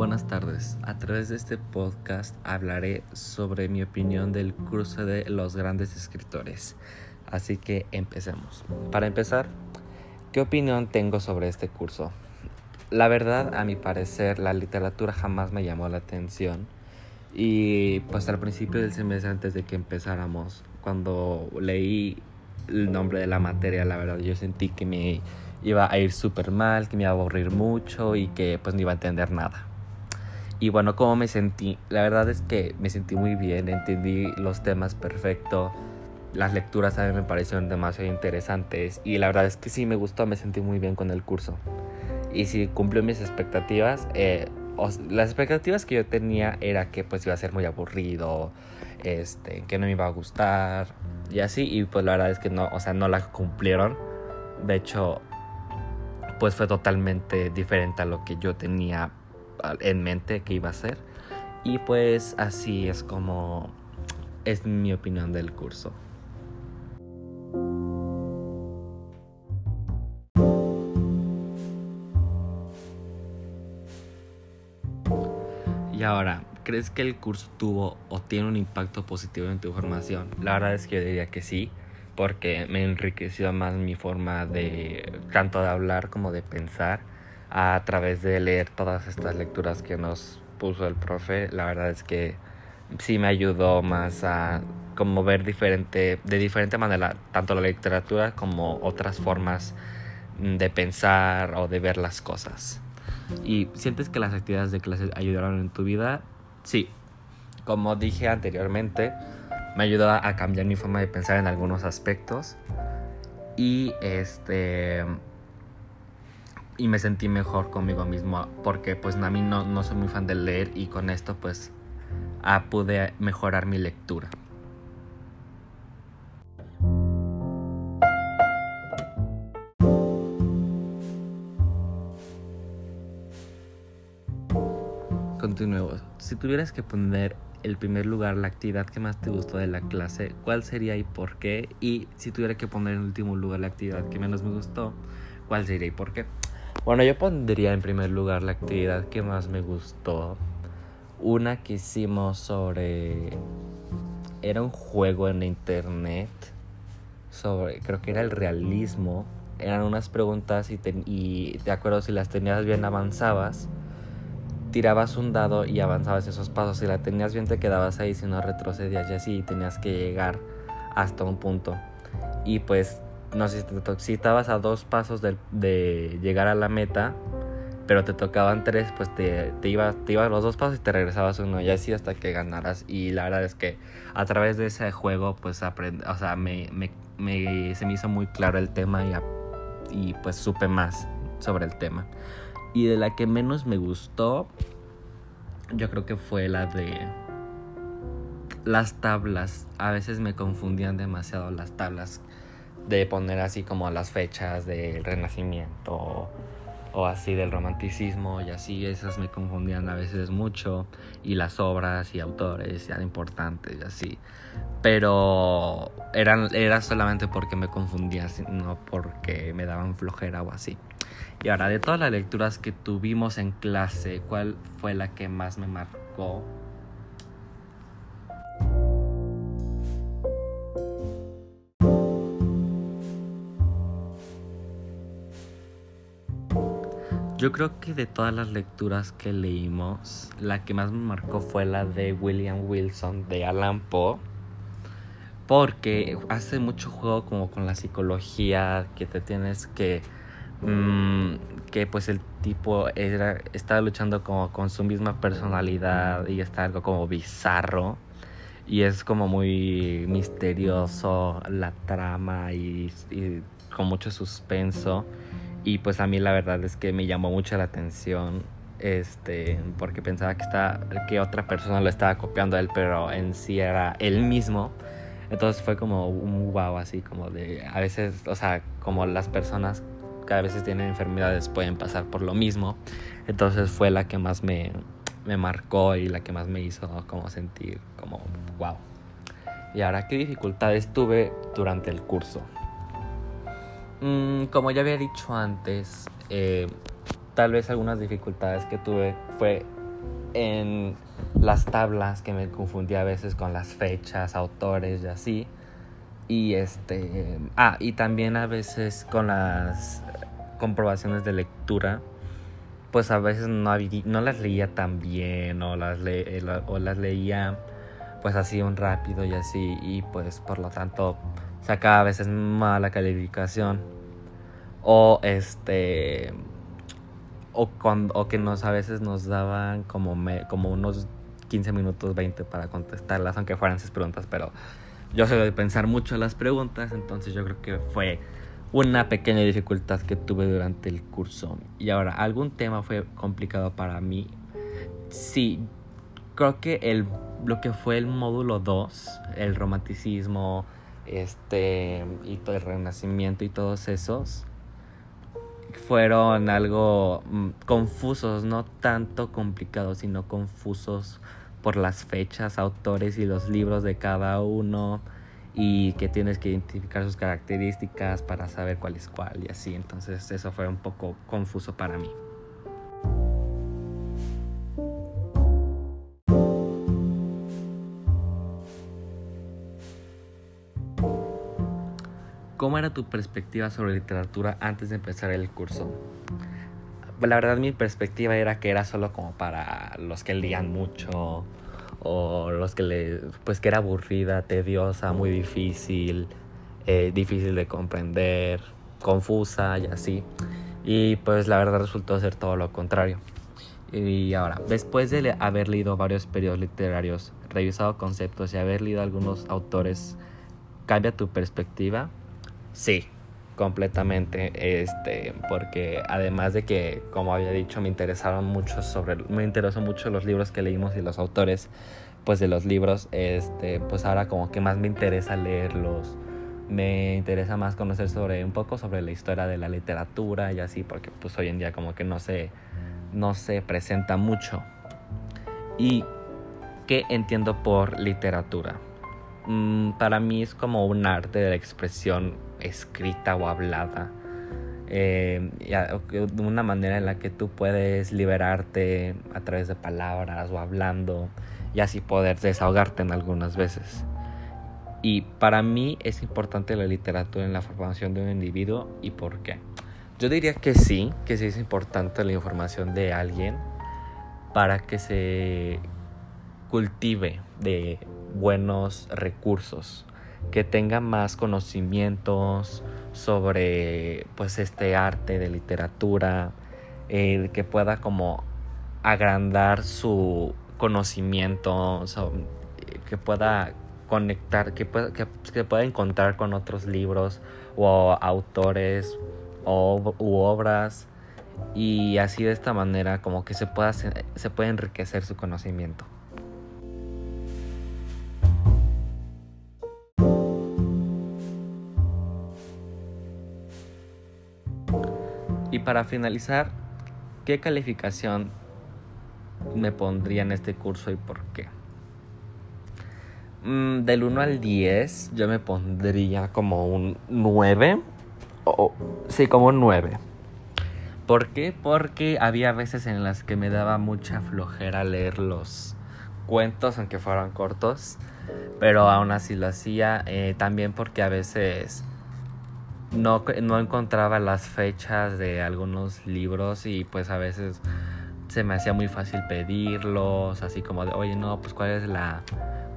Buenas tardes. A través de este podcast hablaré sobre mi opinión del curso de los grandes escritores. Así que empecemos. Para empezar, ¿qué opinión tengo sobre este curso? La verdad, a mi parecer, la literatura jamás me llamó la atención. Y pues al principio del semestre, antes de que empezáramos, cuando leí el nombre de la materia, la verdad, yo sentí que me iba a ir súper mal, que me iba a aburrir mucho y que pues no iba a entender nada. Y bueno, ¿cómo me sentí? La verdad es que me sentí muy bien, entendí los temas perfecto, las lecturas a mí me parecieron demasiado interesantes y la verdad es que sí me gustó, me sentí muy bien con el curso. Y si cumplió mis expectativas, eh, las expectativas que yo tenía era que pues iba a ser muy aburrido, este, que no me iba a gustar y así y pues la verdad es que no, o sea, no la cumplieron. De hecho, pues fue totalmente diferente a lo que yo tenía en mente que iba a ser. Y pues así es como es mi opinión del curso. Y ahora, ¿crees que el curso tuvo o tiene un impacto positivo en tu formación? La verdad es que yo diría que sí porque me enriqueció más mi forma de tanto de hablar como de pensar a través de leer todas estas lecturas que nos puso el profe. La verdad es que sí me ayudó más a como ver diferente de diferente manera tanto la literatura como otras formas de pensar o de ver las cosas. ¿Y sientes que las actividades de clase ayudaron en tu vida? Sí. Como dije anteriormente, me ayudó a cambiar mi forma de pensar en algunos aspectos y este y me sentí mejor conmigo mismo porque pues a mí no, no soy muy fan de leer y con esto pues ah, pude mejorar mi lectura. Continuemos. Si tuvieras que poner el primer lugar, la actividad que más te gustó de la clase, cuál sería y por qué. Y si tuviera que poner en último lugar la actividad que menos me gustó, cuál sería y por qué. Bueno, yo pondría en primer lugar la actividad que más me gustó. Una que hicimos sobre... Era un juego en internet. Sobre, creo que era el realismo. Eran unas preguntas y, y de acuerdo si las tenías bien avanzabas tirabas un dado y avanzabas esos pasos. Si la tenías bien te quedabas ahí, si no retrocedías y así tenías que llegar hasta un punto. Y pues, no sé si te a dos pasos de, llegar a la meta, pero te tocaban tres, pues te, ibas te ibas los dos pasos y te regresabas uno y así hasta que ganaras. Y la verdad es que a través de ese juego, pues aprendí, o sea, me, se me hizo muy claro el tema y, y pues supe más sobre el tema. Y de la que menos me gustó, yo creo que fue la de las tablas. A veces me confundían demasiado las tablas de poner así como las fechas del renacimiento o así del romanticismo y así esas me confundían a veces mucho y las obras y autores eran importantes y así pero eran era solamente porque me confundían no porque me daban flojera o así y ahora, de todas las lecturas que tuvimos en clase, ¿cuál fue la que más me marcó? Yo creo que de todas las lecturas que leímos, la que más me marcó fue la de William Wilson de Alan Poe. Porque hace mucho juego como con la psicología, que te tienes que Mm, que pues el tipo era, estaba luchando como con su misma personalidad y está algo como bizarro y es como muy misterioso la trama y, con mucho suspenso y pues a mí la verdad es que me llamó mucho la atención este porque pensaba que está que otra persona lo estaba copiando a él pero en sí era él mismo entonces fue como un wow así como de a veces o sea como las personas que a veces tienen enfermedades pueden pasar por lo mismo. Entonces fue la que más me, me marcó y la que más me hizo como sentir como wow. Y ahora, ¿qué dificultades tuve durante el curso? Mm, como ya había dicho antes, eh, tal vez algunas dificultades que tuve fue en las tablas que me confundía a veces con las fechas, autores y así. Y este, ah, y también a veces con las comprobaciones de lectura, pues a veces no, no las leía tan bien o las, le, o las leía pues así un rápido y así y pues por lo tanto sacaba a veces mala calificación. O este o, con, o que nos a veces nos daban como me, como unos 15 minutos 20 para contestarlas aunque fueran esas preguntas pero yo soy pensar mucho las preguntas entonces yo creo que fue una pequeña dificultad que tuve durante el curso. Y ahora algún tema fue complicado para mí sí creo que el lo que fue el módulo 2 el romanticismo este y todo el renacimiento y todos esos fueron algo mm, confusos, no tanto complicados, sino confusos por las fechas, autores y los libros de cada uno y que tienes que identificar sus características para saber cuál es cuál y así. Entonces eso fue un poco confuso para mí. Era tu perspectiva sobre literatura antes de empezar el curso? La verdad mi perspectiva era que era solo como para los que leían mucho o los que le pues que era aburrida, tediosa, muy difícil, eh, difícil de comprender, confusa y así. Y pues la verdad resultó ser todo lo contrario. Y ahora, después de haber leído varios periodos literarios, revisado conceptos y haber leído algunos autores, ¿cambia tu perspectiva? Sí, completamente. Este, porque además de que, como había dicho, me interesaron mucho sobre, me interesó mucho los libros que leímos y los autores, pues de los libros, este, pues ahora como que más me interesa leerlos. Me interesa más conocer sobre un poco sobre la historia de la literatura y así, porque pues hoy en día como que no se, no se presenta mucho. ¿Y qué entiendo por literatura? Mm, para mí es como un arte de la expresión escrita o hablada. Eh, de una manera en la que tú puedes liberarte a través de palabras o hablando y así poder desahogarte en algunas veces. Y para mí es importante la literatura en la formación de un individuo y por qué. Yo diría que sí, que sí es importante la información de alguien para que se cultive de buenos recursos que tenga más conocimientos sobre pues este arte de literatura, que pueda como agrandar su conocimiento, que pueda conectar, que pueda, que, pueda encontrar con otros libros o autores o, u obras y así de esta manera como que se pueda, se puede enriquecer su conocimiento. Y para finalizar, ¿qué calificación me pondría en este curso y por qué? Mm, del 1 al 10 yo me pondría como un 9. O, sí, como un 9. ¿Por qué? Porque había veces en las que me daba mucha flojera leer los cuentos, aunque fueran cortos. Pero aún así lo hacía. Eh, también porque a veces no, no encontraba las fechas de algunos libros y pues a veces se me hacía muy fácil pedirlos, así como de, oye, no, pues cuál es la,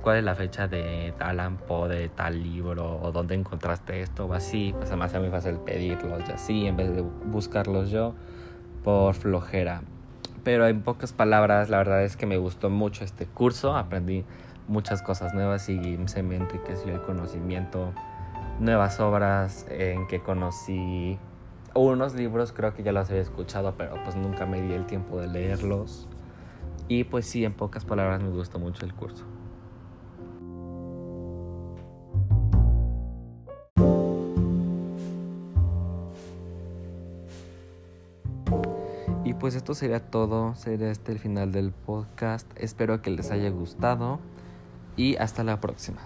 cuál es la fecha de Alan Poe de tal libro o dónde encontraste esto o así, pues se me hacía muy fácil pedirlos y así en vez de buscarlos yo por flojera. Pero en pocas palabras, la verdad es que me gustó mucho este curso, aprendí muchas cosas nuevas y se me enriqueció el conocimiento nuevas obras en que conocí unos libros creo que ya los había escuchado pero pues nunca me di el tiempo de leerlos y pues sí en pocas palabras me gustó mucho el curso Y pues esto sería todo, sería este el final del podcast. Espero que les haya gustado y hasta la próxima.